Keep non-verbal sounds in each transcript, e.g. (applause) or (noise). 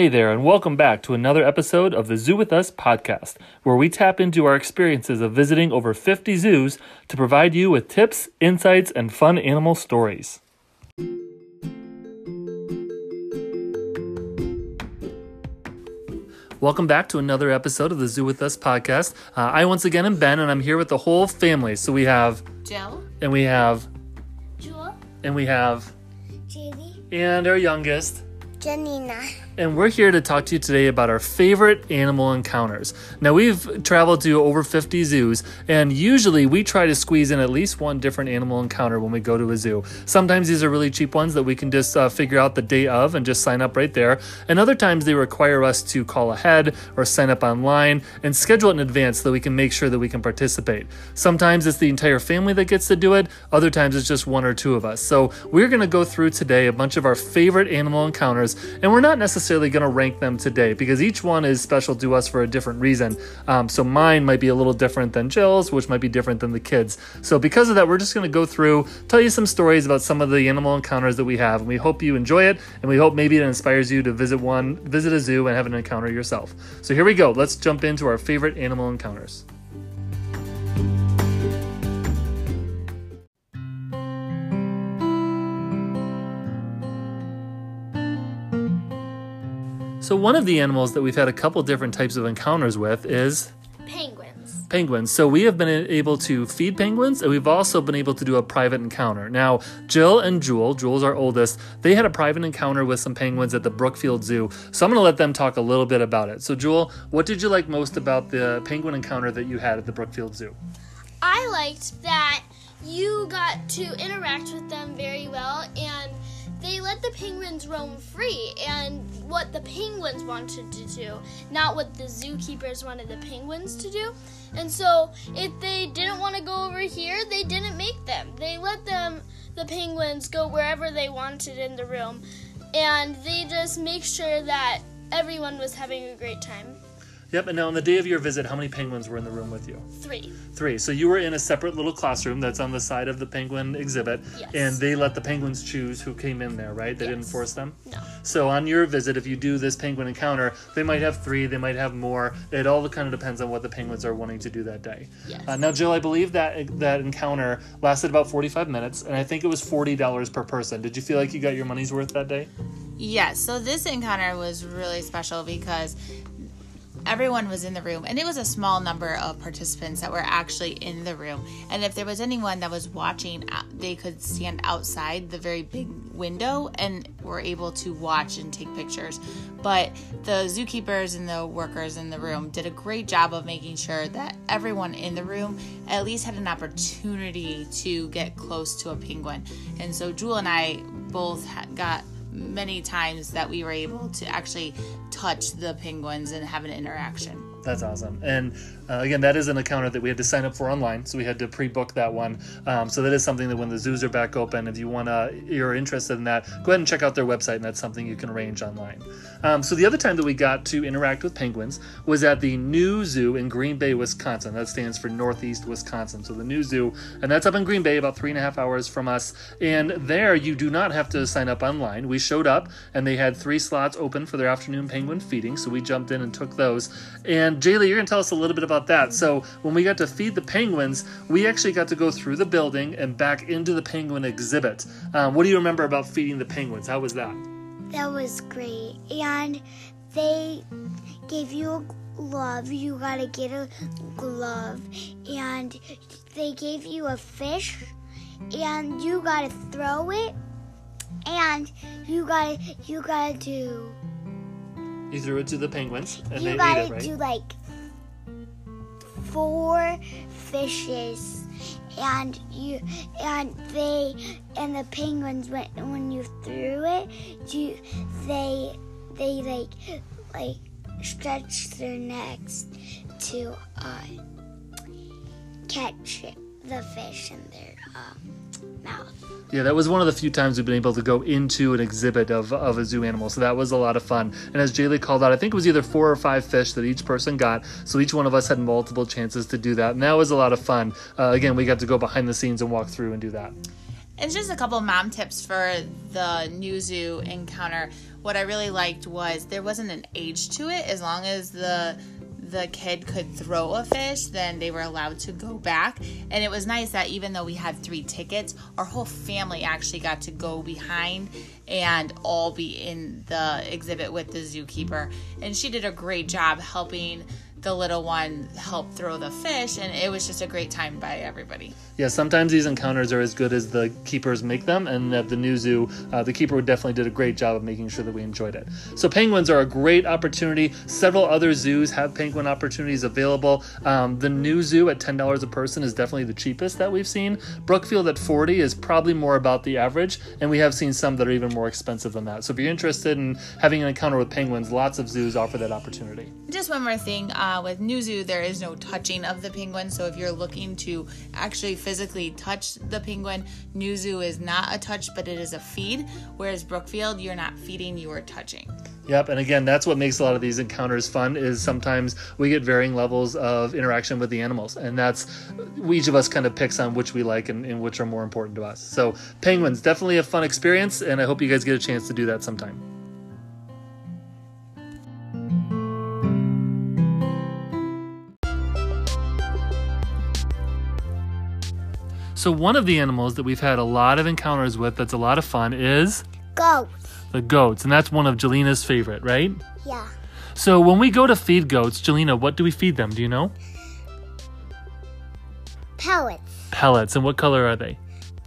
Hey there, and welcome back to another episode of the Zoo with Us podcast, where we tap into our experiences of visiting over 50 zoos to provide you with tips, insights, and fun animal stories. Welcome back to another episode of the Zoo with Us podcast. Uh, I once again am Ben, and I'm here with the whole family. So we have Jill, and we have Jewel, and we have Judy, and our youngest. Janina. And we're here to talk to you today about our favorite animal encounters. Now, we've traveled to over 50 zoos, and usually we try to squeeze in at least one different animal encounter when we go to a zoo. Sometimes these are really cheap ones that we can just uh, figure out the day of and just sign up right there, and other times they require us to call ahead or sign up online and schedule it in advance so that we can make sure that we can participate. Sometimes it's the entire family that gets to do it, other times it's just one or two of us. So, we're going to go through today a bunch of our favorite animal encounters, and we're not necessarily going to rank them today because each one is special to us for a different reason. Um, so mine might be a little different than Jill's, which might be different than the kids. So because of that, we're just going to go through, tell you some stories about some of the animal encounters that we have, and we hope you enjoy it, and we hope maybe it inspires you to visit one, visit a zoo, and have an encounter yourself. So here we go. Let's jump into our favorite animal encounters. So one of the animals that we've had a couple different types of encounters with is Penguins. penguins. So we have been able to feed penguins, and we've also been able to do a private encounter. Now, Jill and Jewel, Jewel's our oldest, they had a private encounter with some penguins at the Brookfield Zoo. So I'm going to let them talk a little bit about it. So, Jewel, what did you like most about the penguin encounter that you had at the Brookfield Zoo? I liked that you got to interact with them very well and they let the penguins roam free and what the penguins wanted to do, not what the zookeepers wanted the penguins to do. And so if they didn't want to go over here, they didn't make them. They let them the penguins go wherever they wanted in the room and they just make sure that everyone was having a great time. Yep, and now on the day of your visit, how many penguins were in the room with you? Three. Three. So you were in a separate little classroom that's on the side of the penguin exhibit, Yes. and they let the penguins choose who came in there, right? They didn't force them? No. So on your visit, if you do this penguin encounter, they might have three, they might have more. It all kind of depends on what the penguins are wanting to do that day. Yes. Uh, now, Jill, I believe that that encounter lasted about 45 minutes, and I think it was $40 per person. Did you feel like you got your money's worth that day? yes. So this encounter was really special because everyone was in the room, and it was a small number of participants that were actually in the room. And if there was anyone that was watching, uh, they could stand outside the very big window and were able to watch and take pictures. But the zookeepers and the workers in the room did a great job of making sure that everyone in the room at least had an opportunity to get close to a penguin. And so Jewel and I both got many times that we were able to actually touch the penguins and have an interaction. That's awesome. And uh, again, that is an encounter that we had to sign up for online, so we had to pre-book that one. Um, so that is something that when the zoos are back open, if you wanna, you're interested in that, go ahead and check out their website, and that's something you can arrange online. Um, so the other time that we got to interact with penguins was at the New Zoo in Green Bay, Wisconsin. That stands for Northeast Wisconsin. So the New Zoo, and that's up in Green Bay, about three and a half hours from us. And there, you do not have to sign up online. We showed up, and they had three slots open for their afternoon penguin feeding, so we jumped in and took those. And Jaylee, you're gonna tell us a little bit about that. So when we got to feed the penguins, we actually got to go through the building and back into the penguin exhibit. Um, what do you remember about feeding the penguins? How was that? That was great. And they gave you a glove. You gotta get a glove. And they gave you a fish. And you gotta throw it. And you gotta you gotta do You threw it to the penguins, and you they ate it, right? do like four fishes and you and they and the penguins when when you threw it you they they like like stretch their necks to uh catch the fish in their um, mouth Yeah, that was one of the few times we've been able to go into an exhibit of, of a zoo animal. So that was a lot of fun. And as Jaylee called out, I think it was either four or five fish that each person got. So each one of us had multiple chances to do that. And that was a lot of fun. Uh, again, we got to go behind the scenes and walk through and do that. And just a couple mom tips for the new zoo encounter. What I really liked was there wasn't an age to it as long as the the kid could throw a fish, then they were allowed to go back. And it was nice that even though we had three tickets, our whole family actually got to go behind and all be in the exhibit with the zookeeper. And she did a great job helping the little one help throw the fish and it was just a great time by everybody Yeah, sometimes these encounters are as good as the keepers make them, and at the new zoo, uh, the keeper definitely did a great job of making sure that we enjoyed it. So penguins are a great opportunity. Several other zoos have penguin opportunities available. Um, the new zoo at ten dollars a person is definitely the cheapest that we've seen. Brookfield at forty is probably more about the average, and we have seen some that are even more expensive than that. So if you're interested in having an encounter with penguins, lots of zoos offer that opportunity. just one more thing uh, with zoo there is no touching of the penguin so if you're looking to actually physically touch the penguin zoo is not a touch but it is a feed whereas brookfield you're not feeding you are touching Yep, and again, that's what makes a lot of these encounters fun. Is sometimes we get varying levels of interaction with the animals, and that's each of us kind of picks on which we like and, and which are more important to us. So, penguins definitely a fun experience, and I hope you guys get a chance to do that sometime. So, one of the animals that we've had a lot of encounters with that's a lot of fun is goats. the goats, and that's one of Jelena's favorite, right? Yeah. So when we go to feed goats, Jelena, what do we feed them? Do you know? Pellets. Pellets. And what color are they?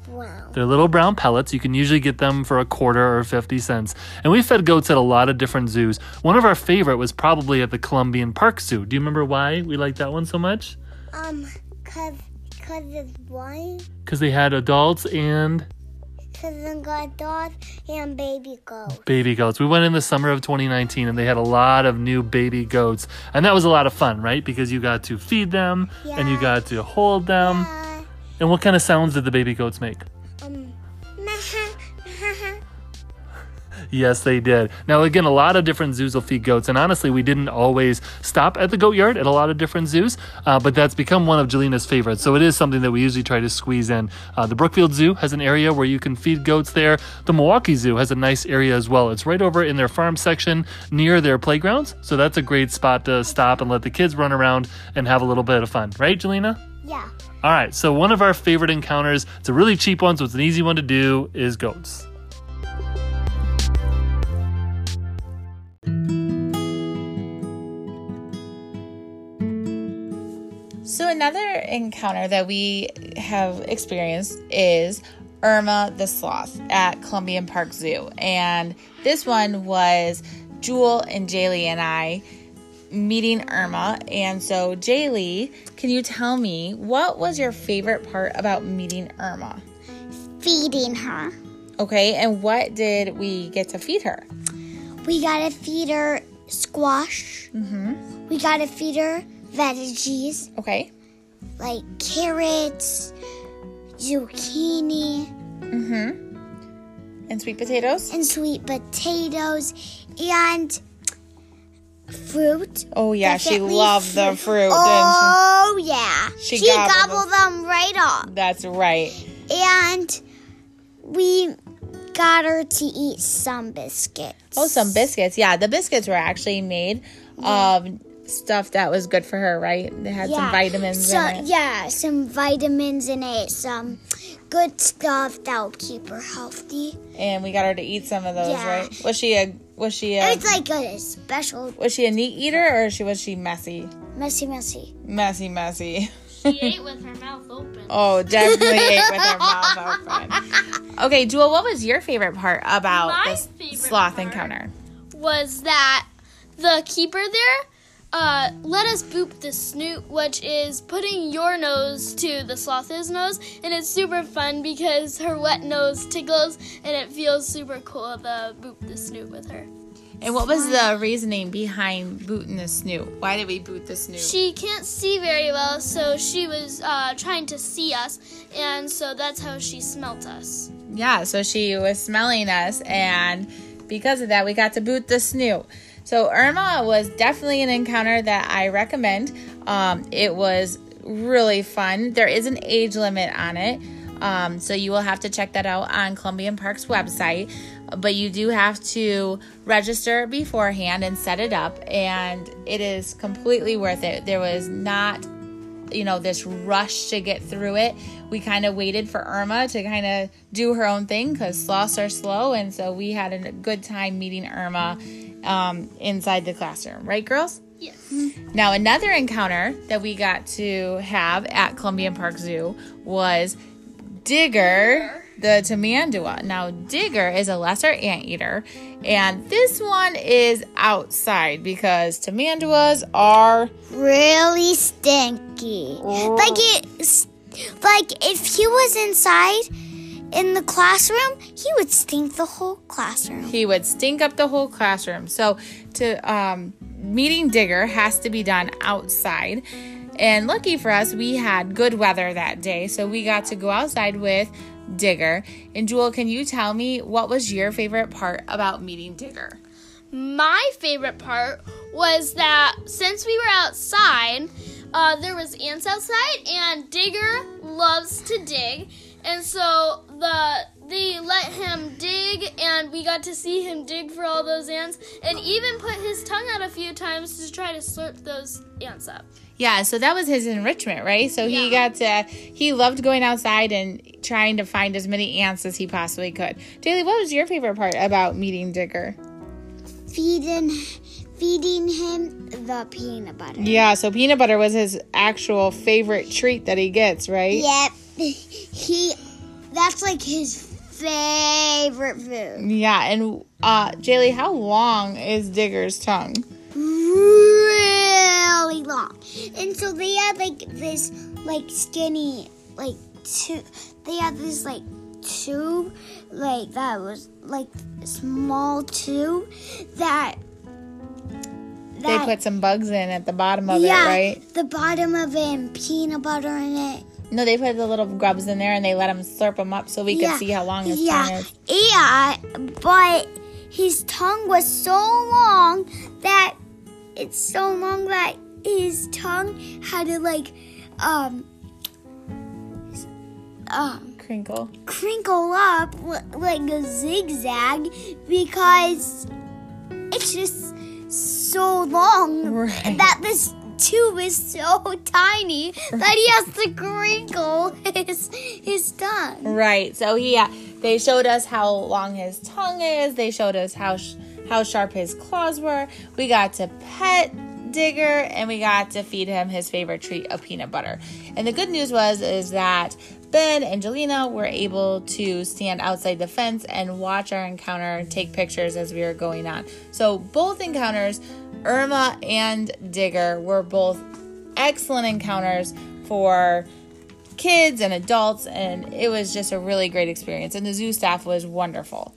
Brown. They're little brown pellets. You can usually get them for a quarter or 50 cents. And we fed goats at a lot of different zoos. One of our favorite was probably at the Columbian Park Zoo. Do you remember why we liked that one so much? Um, cause, cause it's white. Because they had adults and Cause it got dogs and baby goats. baby goats. We went in the summer of 2019 and they had a lot of new baby goats. And that was a lot of fun, right? Because you got to feed them and you got to hold them. Uh, And what kind of sounds did the baby goats make? Yes, they did. Now, again, a lot of different zoos will feed goats, and honestly, we didn't always stop at the goat yard at a lot of different zoos, uh, but that's become one of Jelena's favorites. So it is something that we usually try to squeeze in. Uh, the Brookfield Zoo has an area where you can feed goats there. The Milwaukee Zoo has a nice area as well. It's right over in their farm section near their playgrounds, so that's a great spot to stop and let the kids run around and have a little bit of fun, right, Jelena? yeah. All right, so one of our favorite encounters, it's a really cheap one, so it's an easy one to do, is goats. Another encounter that we have experienced is Irma the sloth at Columbian Park Zoo, and this one was Jewel and Jaylee and I meeting Irma. And so, Jaylee, can you tell me what was your favorite part about meeting Irma? Feeding her. Okay, and what did we get to feed her? We gotta feed her squash. Mm-hmm. We gotta feed her veggies Okay, like carrots, zucchini, Mm-hmm. and sweet potatoes. and sweet potatoes, and fruit. Oh yeah, she loved the fruit, didn't Oh yeah, She she, gobbled gobbled them right off. That's right. and we got her to eat some biscuits. Oh, some biscuits. Yeah, the biscuits were actually made of stuff that was good for her, right? They had some vitamins So in it. yeah, some vitamins in it, some good stuff that'll keep her healthy. And we got her to eat some of those, Yeah. right? Was she a was she a It's like a special was she a neat eater or she was she messy? messy, messy. Messy, messy. She ate with her mouth open. (laughs) Oh, definitely ate with her mouth open. (laughs) Okay, Jewel, what was your favorite part about My this sloth part- encounter? was that the keeper there uh, let us boop the snoot, which is putting your nose to the sloth's nose, and it's super fun because her wet nose tickles, and it feels super cool to boop the snoot with her. And what was the reasoning behind booting the snoot? Why did we boot the snoot? She can't see very well, so she was uh, trying to see us, and so that's how she smelt us. Yeah, so she was smelling us, and because of that, we got to boot the snoot. So Irma was definitely an encounter that I recommend. Um, it was really fun. There is an age limit on it. Um, so you will have to check that out on Columbian Park's website. But you do have to register beforehand and set it up, and it is completely worth it. There was not you know this rush to get through it we kind of waited for irma to kind of do her own thing because sloths are slow and so we had a good time meeting irma um, inside the classroom right girls Yes. now another encounter that we got to have at columbian park zoo was digger the tamandua now digger is a lesser anteater and this one is outside because tamanduas are Really stinky. Like it, like if he was inside in the classroom, he would stink the whole classroom. he would stink up the whole classroom. So to um, meeting Digger has to be done outside. And lucky for us, we had good weather that day, so we got to go outside with Digger. And Jewel, can you tell me what was your favorite part about meeting Digger? My favorite part was that since we were outside, uh, there was ants outside, and Digger loves to dig, and so the they let him dig, and we got to see him dig for all those ants, and even put his tongue out a few times to try to slurp those ants up. Yeah, so that was his enrichment, right? So he Yeah. got to, he loved going outside and trying to find as many ants as he possibly could. Jaylee, what was your favorite part about meeting Digger? Feeding, feeding him the peanut butter. Yeah, so peanut butter was his actual favorite treat that he gets, right? Yep, (laughs) he. That's like his favorite food. Yeah, and uh Jaylee, how long is Digger's tongue? Really long, and so they had like this like skinny like two. They had this like tube like that was like small tube that. They put some bugs in at the bottom of yeah, it, right? Yeah. The bottom of it and peanut butter in it. No, they put the little grubs in there and they let him slurp them up so we Yeah, could see how long his yeah, tongue is. Yeah, but his tongue was so long that it's so long that his tongue had to like um um Crinkle. crinkle up like a zigzag because it's just so long Right. that this tube is so (laughs) tiny that he has to crinkle his his tongue. Right. So he, uh, they showed us how long his tongue is. They showed us how sh- how sharp his claws were. We got to pet Digger and we got to feed him his favorite treat of peanut butter. And the good news was is that Ben and Jelena were able to stand outside the fence and watch our encounter take pictures as we were going on. So both encounters, Irma and Digger, were both excellent encounters for kids and adults, and it was just a really great experience. And the zoo staff was wonderful.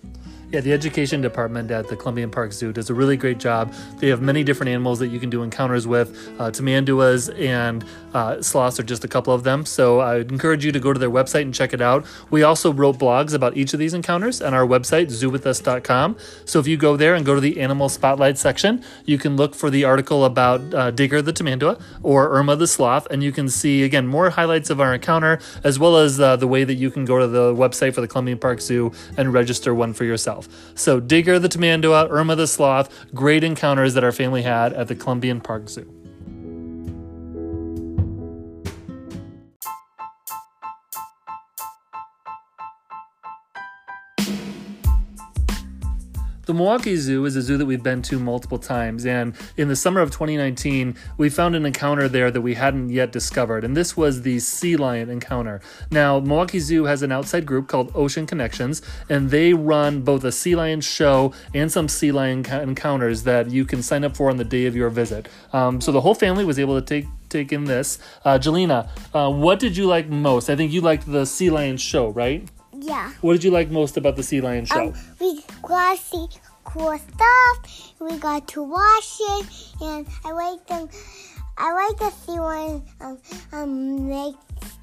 Yeah, the education department at the Columbian Park Zoo does a really great job. They have many different animals that you can do encounters with. Uh, tamanduas and uh, sloths are just a couple of them. So I would encourage you to go to their website and check it out. We also wrote blogs about each of these encounters on our website, zoowithus.com. So if you go there and go to the animal spotlight section, you can look for the article about uh, Digger the tamandua or Irma the sloth, and you can see, again, more highlights of our encounter, as well as uh, the way that you can go to the website for the Columbian Park Zoo and register one for yourself. So, Digger the Tamandua, Irma the Sloth, great encounters that our family had at the Columbian Park Zoo. The Milwaukee Zoo is a zoo that we've been to multiple times, and in the summer of 2019, we found an encounter there that we hadn't yet discovered, and this was the sea lion encounter. Now, Milwaukee Zoo has an outside group called Ocean Connections, and they run both a sea lion show and some sea lion co- encounters that you can sign up for on the day of your visit. Um, so the whole family was able to take take in this. Uh, Jelena, uh, what did you like most? I think you liked the sea lion show, right? Yeah. What did you like most about the sea lion show? Um, we got to see cool stuff. We got to watch it, and I like them. I like to see when um, um make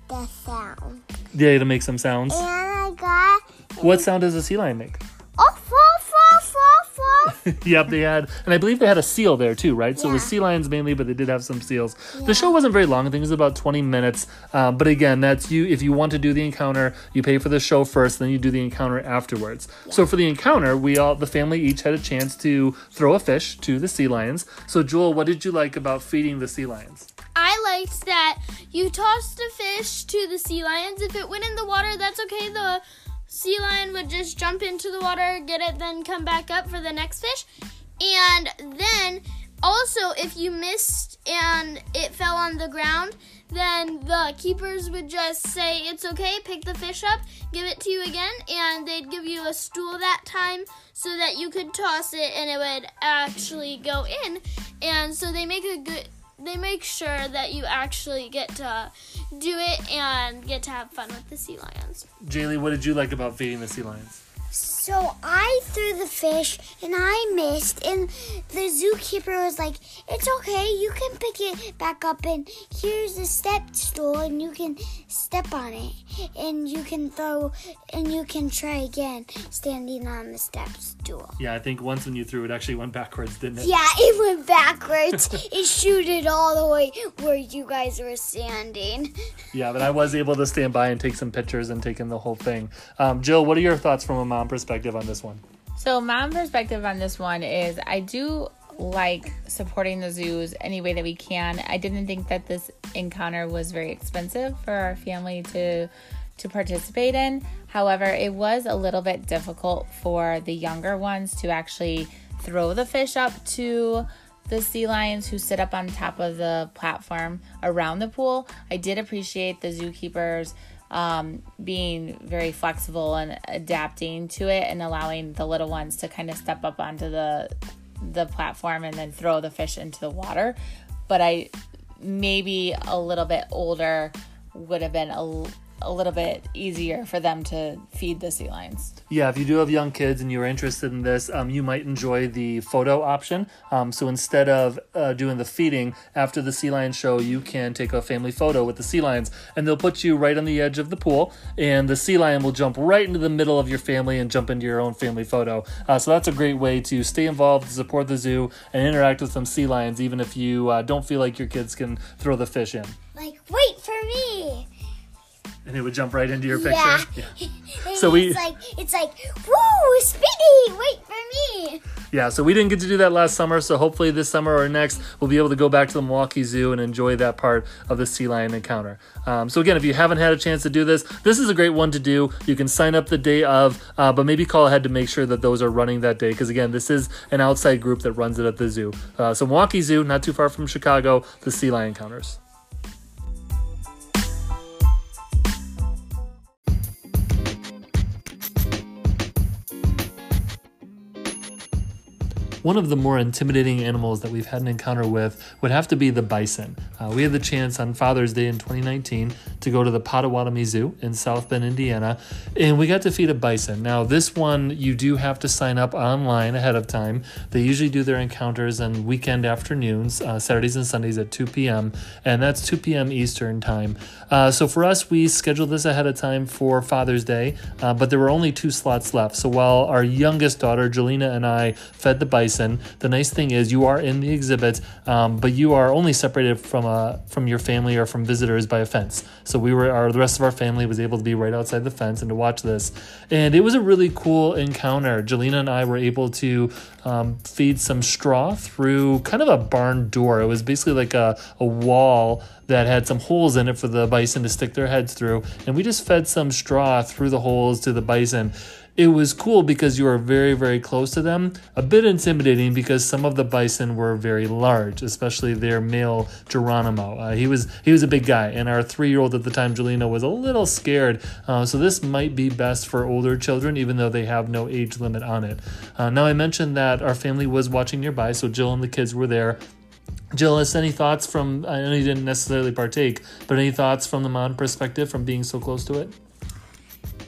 the sound. yeah, to make some sounds. And I got What sound does a sea lion make? oh fall (laughs) yep, they had, and I believe they had a seal there too, right? So it was sea lions mainly, but they did have some seals. The show wasn't very long. I think it was about 20 minutes. Um, but again, that's you. If you want to do the encounter, you pay for the show first, then you do the encounter afterwards. So for the encounter, we all, the family each had a chance to throw a fish to the sea lions. So Jewel, what did you like about feeding the sea lions? I liked that you tossed a fish to the sea lions. If it went in the water, that's okay. The sea lion would just jump into the water, get it, then come back up for the next fish. And then also, if you missed and it fell on the ground, then the keepers would just say, It's okay, pick the fish up, give it to you again, and they'd give you a stool that time so that you could toss it and it would actually go in. And so they make a good they make sure that you actually get to do it and get to have fun with the sea lions. Jaylee, what did you like about feeding the sea lions? So I threw the fish and I missed, and the zookeeper was like, "It's okay, you can pick it back up, and here's a step stool, and you can step on it, and you can throw, and you can try again standing on the step stool." Yeah, I think once when you threw it, actually went backwards, didn't it? Yeah, it went backwards. (laughs) it shooted all the way where you guys were standing. Yeah, but I was able to stand by and take some pictures and take in the whole thing. Um, Jill, what are your thoughts from a mom perspective on this one? So, mom perspective on this one is I do like supporting the zoos any way that we can. I didn't think that this encounter was very expensive for our family to to participate in. However, it was a little bit difficult for the younger ones to actually throw the fish up to the sea lions who sit up on top of the platform around the pool. I did appreciate the zookeepers um, being very flexible and adapting to it and allowing the little ones to kind of step up onto the the platform and then throw the fish into the water. But I maybe a little bit older would have been a, a little bit easier for them to feed the sea lions. Yeah, if you do have young kids and you're interested in this, um, you might enjoy the photo option. Um, so instead of uh, doing the feeding after the sea lion show, you can take a family photo with the sea lions, and they'll put you right on the edge of the pool, and the sea lion will jump right into the middle of your family and jump into your own family photo. Uh, so that's a great way to stay involved, support the zoo, and interact with some sea lions, even if you uh, don't feel like your kids can throw the fish in. Like, wait for me. And it would jump right into your Yeah. picture. Yeah. (laughs) So we- it's like it's like woo, Speedy, wait for me. Yeah, so we didn't get to do that last summer, so hopefully this summer or next we'll be able to go back to the Milwaukee Zoo and enjoy that part of the sea lion encounter. Um, so again, if you haven't had a chance to do this, this is a great one to do. You can sign up the day of, uh, but maybe call ahead to make sure that those are running that day, because again, this is an outside group that runs it at the zoo. Uh, so Milwaukee Zoo, not too far from Chicago, the sea lion encounters. One of the more intimidating animals that we've had an encounter with would have to be the bison. Uh, we had the chance on Father's Day in 2019 to go to the Potawatomi Zoo in South Bend, Indiana, and we got to feed a bison. Now, this one you do have to sign up online ahead of time. They usually do their encounters on weekend afternoons, uh, Saturdays and Sundays at 2 p.m., and that's 2 p.m. Eastern time. Uh, so for us, we scheduled this ahead of time for Father's Day, uh, but there were only two slots left. So while our youngest daughter, Jelena, and I fed the bison, the nice thing is you are in the exhibit, um, but you are only separated from a from your family or from visitors by a fence. So we were, our the rest of our family was able to be right outside the fence and to watch this, and it was a really cool encounter. Jelena and I were able to um, feed some straw through kind of a barn door. It was basically like a, a wall that had some holes in it for the bison to stick their heads through. And we just fed some straw through the holes to the bison. It was cool because you were very, very close to them. A bit intimidating because some of the bison were very large, especially their male Geronimo. Uh, he was he was a big guy, and our three-year-old at the time, Jelena, was a little scared. Uh, so this might be best for older children, even though they have no age limit on it. Uh, now I mentioned that our family was watching nearby, so Jill and the kids were there. Jill, has any thoughts from? I know you didn't necessarily partake, but any thoughts from the mom perspective from being so close to it?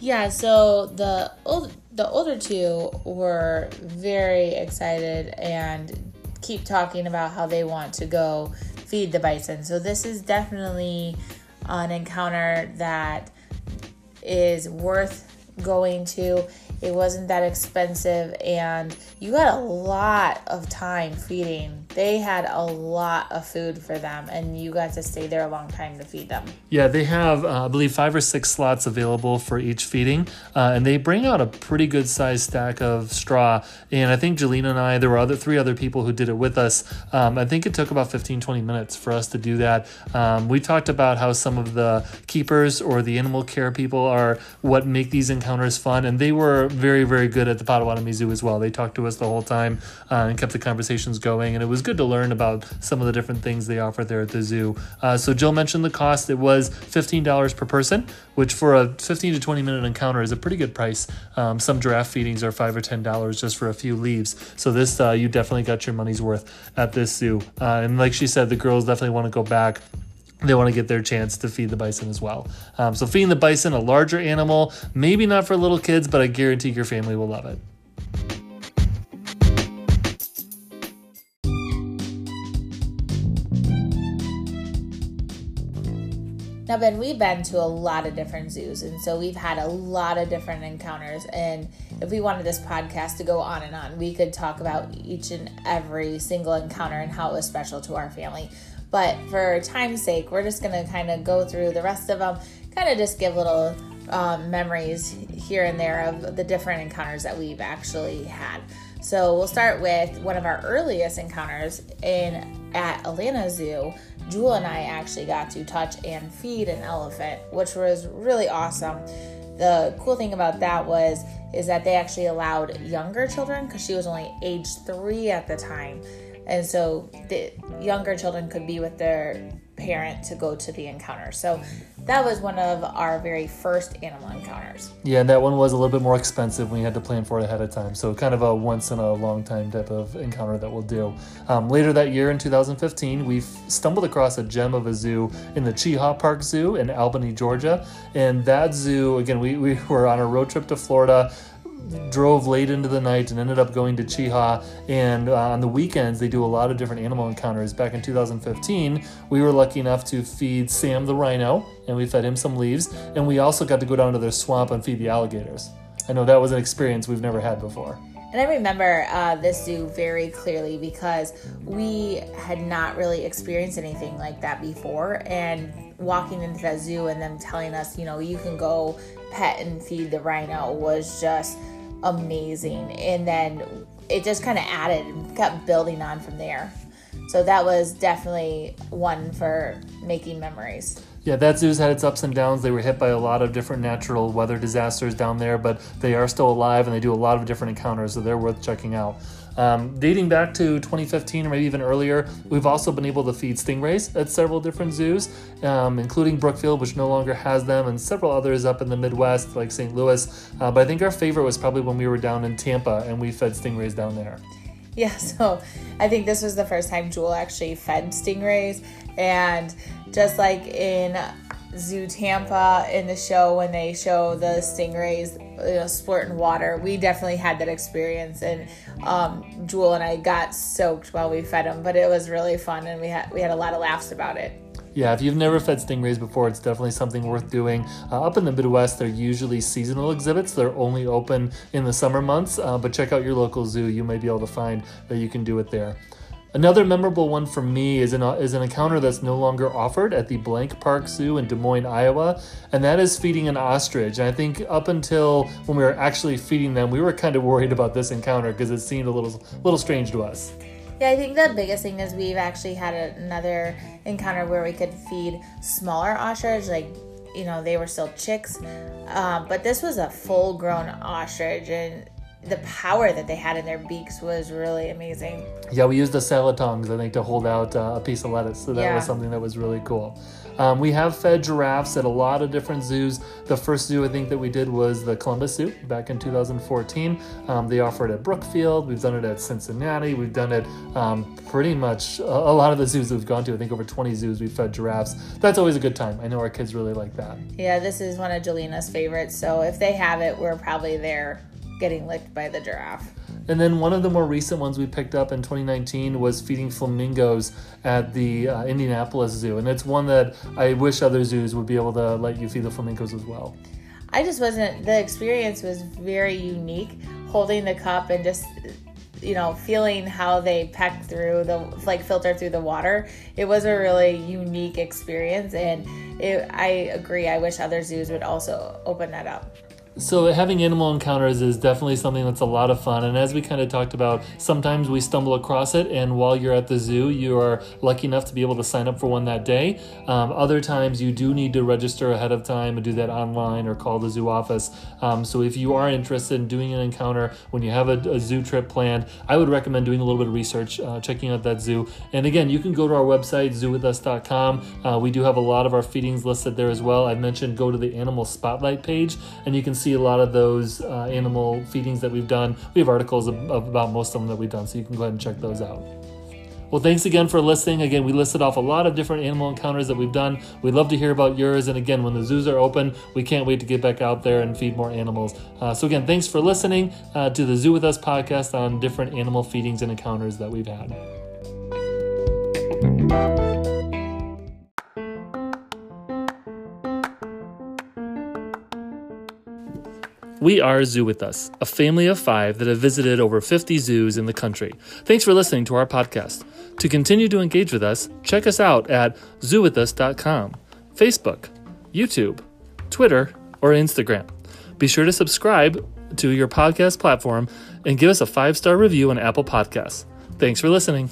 Yeah, so the old, the older two were very excited and keep talking about how they want to go feed the bison. So this is definitely an encounter that is worth going to. It wasn't that expensive, and you got a lot of time feeding. They had a lot of food for them, and you got to stay there a long time to feed them. Yeah, they have, uh, I believe, five or six slots available for each feeding, uh, and they bring out a pretty good sized stack of straw. And I think Jelena and I, there were other three other people who did it with us. Um, I think it took about 15, 20 minutes for us to do that. Um, we talked about how some of the keepers or the animal care people are what make these encounters fun, and they were very, very good at the Potawatomi Zoo as well. They talked to us the whole time uh, and kept the conversations going, and it was good to learn about some of the different things they offer there at the zoo. Uh, so Jill mentioned the cost. It was $15 per person, which for a 15 to 20 minute encounter is a pretty good price. Um, some giraffe feedings are five or ten dollars just for a few leaves. So this, uh, you definitely got your money's worth at this zoo. Uh, and like she said, the girls definitely want to go back they want to get their chance to feed the bison as well. Um, so feeding the bison, a larger animal, maybe not for little kids, but I guarantee your family will love it. Now, Ben, we've been to a lot of different zoos, and so we've had a lot of different encounters. And if we wanted this podcast to go on and on, we could talk about each and every single encounter and how it was special to our family. But for time's sake, we're just going to kind of go through the rest of them, kind of just give little um, memories here and there of the different encounters that we've actually had. So we'll start with one of our earliest encounters in at Atlanta Zoo. Jewel and I actually got to touch and feed an elephant, which was really awesome. The cool thing about that was is that they actually allowed younger children because she was only age three at the time, and so the younger children could be with their parent to go to the encounter. So that was one of our very first animal encounters. Yeah, and that one was a little bit more expensive. We had to plan for it ahead of time. So kind of a once in a long time type of encounter that we'll do. Um, later that year in 2015, we stumbled across a gem of a zoo in the Chehaw Park Zoo in Albany, Georgia. And that zoo, again, we, we (laughs) were on a road trip to Florida drove late into the night and ended up going to Chehaw. And uh, on the weekends, they do a lot of different animal encounters. Back in 2015, we were lucky enough to feed Sam the rhino, and we fed him some leaves. And we also got to go down to their swamp and feed the alligators. I know that was an experience we've never had before. And I remember uh, this zoo very clearly because we had not really experienced anything like that before. And walking into that zoo and them telling us, you know, you can go pet and feed the rhino was just amazing. And then it just kind of added and kept building on from there. So that was definitely one for making memories. Yeah, that zoo's had its ups and downs. They were hit by a lot of different natural weather disasters down there, but they are still alive and they do a lot of different encounters, so they're worth checking out. Um, dating back to 2015 or maybe even earlier, we've also been able to feed stingrays at several different zoos, um, including Brookfield, which no longer has them, and several others up in the Midwest, like St. Louis. Uh, but I think our favorite was probably when we were down in Tampa and we fed stingrays down there. Yeah, (laughs) so I think this was the first time Jewel actually fed stingrays, and just like in Zoo Tampa in the show when they show the stingrays you know, splurting water. We definitely had that experience, and um, Jewel and I got soaked while we fed them, but it was really fun, and we had we had a lot of laughs about it. Yeah, if you've never fed stingrays before, it's definitely something worth doing. Uh, up in the Midwest, they're usually seasonal exhibits. They're only open in the summer months, uh, but check out your local zoo. You may be able to find that you can do it there. Another memorable one for me is an, is an encounter that's no longer offered at the Blank Park Zoo in Des Moines, Iowa, and that is feeding an ostrich. And I think up until when we were actually feeding them, we were kind of worried about this encounter because it seemed a little little strange to us. Yeah, I think the biggest thing is we've actually had another encounter where we could feed smaller ostrich, like you know they were still chicks, um, but this was a full-grown ostrich, and the power that they had in their beaks was really amazing. Yeah, we used the salad tongs, I think, to hold out uh, a piece of lettuce. So that yeah. was something that was really cool. Um, we have fed giraffes at a lot of different zoos. The first zoo I think that we did was the Columbus Zoo back in 2014. Um, they offer it at Brookfield. We've done it at Cincinnati. We've done it um, pretty much a, a, lot of the zoos we've gone to. I think over 20 zoos we've fed giraffes. That's always a good time. I know our kids really like that. Yeah, this is one of Jelena's favorites. So if they have it, we're probably there getting licked by the giraffe. And then one of the more recent ones we picked up in 2019 was feeding flamingos at the uh, Indianapolis Zoo. And it's one that I wish other zoos would be able to let you feed the flamingos as well. I just wasn't. The experience was very unique. Holding the cup and just you know feeling how they peck through the like filter through the water it was a really unique experience and it, i agree i wish other zoos would also open that up so having animal encounters is definitely something that's a lot of fun. And as we kind of talked about sometimes we stumble across it and while you're at the zoo you are lucky enough to be able to sign up for one that day. Um, other times you do need to register ahead of time and do that online or call the zoo office. Um, so if you are interested in doing an encounter when you have a, a zoo trip planned i would recommend doing a little bit of research uh, checking out that zoo. And again you can go to our website zoowithus.com uh, we do have a lot of our feedings listed there as well. I mentioned go to the animal spotlight page and you can see a lot of those uh, animal feedings that we've done. We have articles about most of them that we've done, so you can go ahead and check those out. Well, thanks again for listening. Again, we listed off a lot of different animal encounters that we've done. We'd love to hear about yours. And again, when the zoos are open, we can't wait to get back out there and feed more animals. Uh, so, again, thanks for listening uh, to the Zoo with Us podcast on different animal feedings and encounters that we've had. We are Zoo With Us, a family of five that have visited over 50 zoos in the country. Thanks for listening to our podcast. To continue to engage with us, check us out at zoowithus.com, Facebook, YouTube, Twitter, or Instagram. Be sure to subscribe to your podcast platform and give us a five star review on Apple Podcasts. Thanks for listening.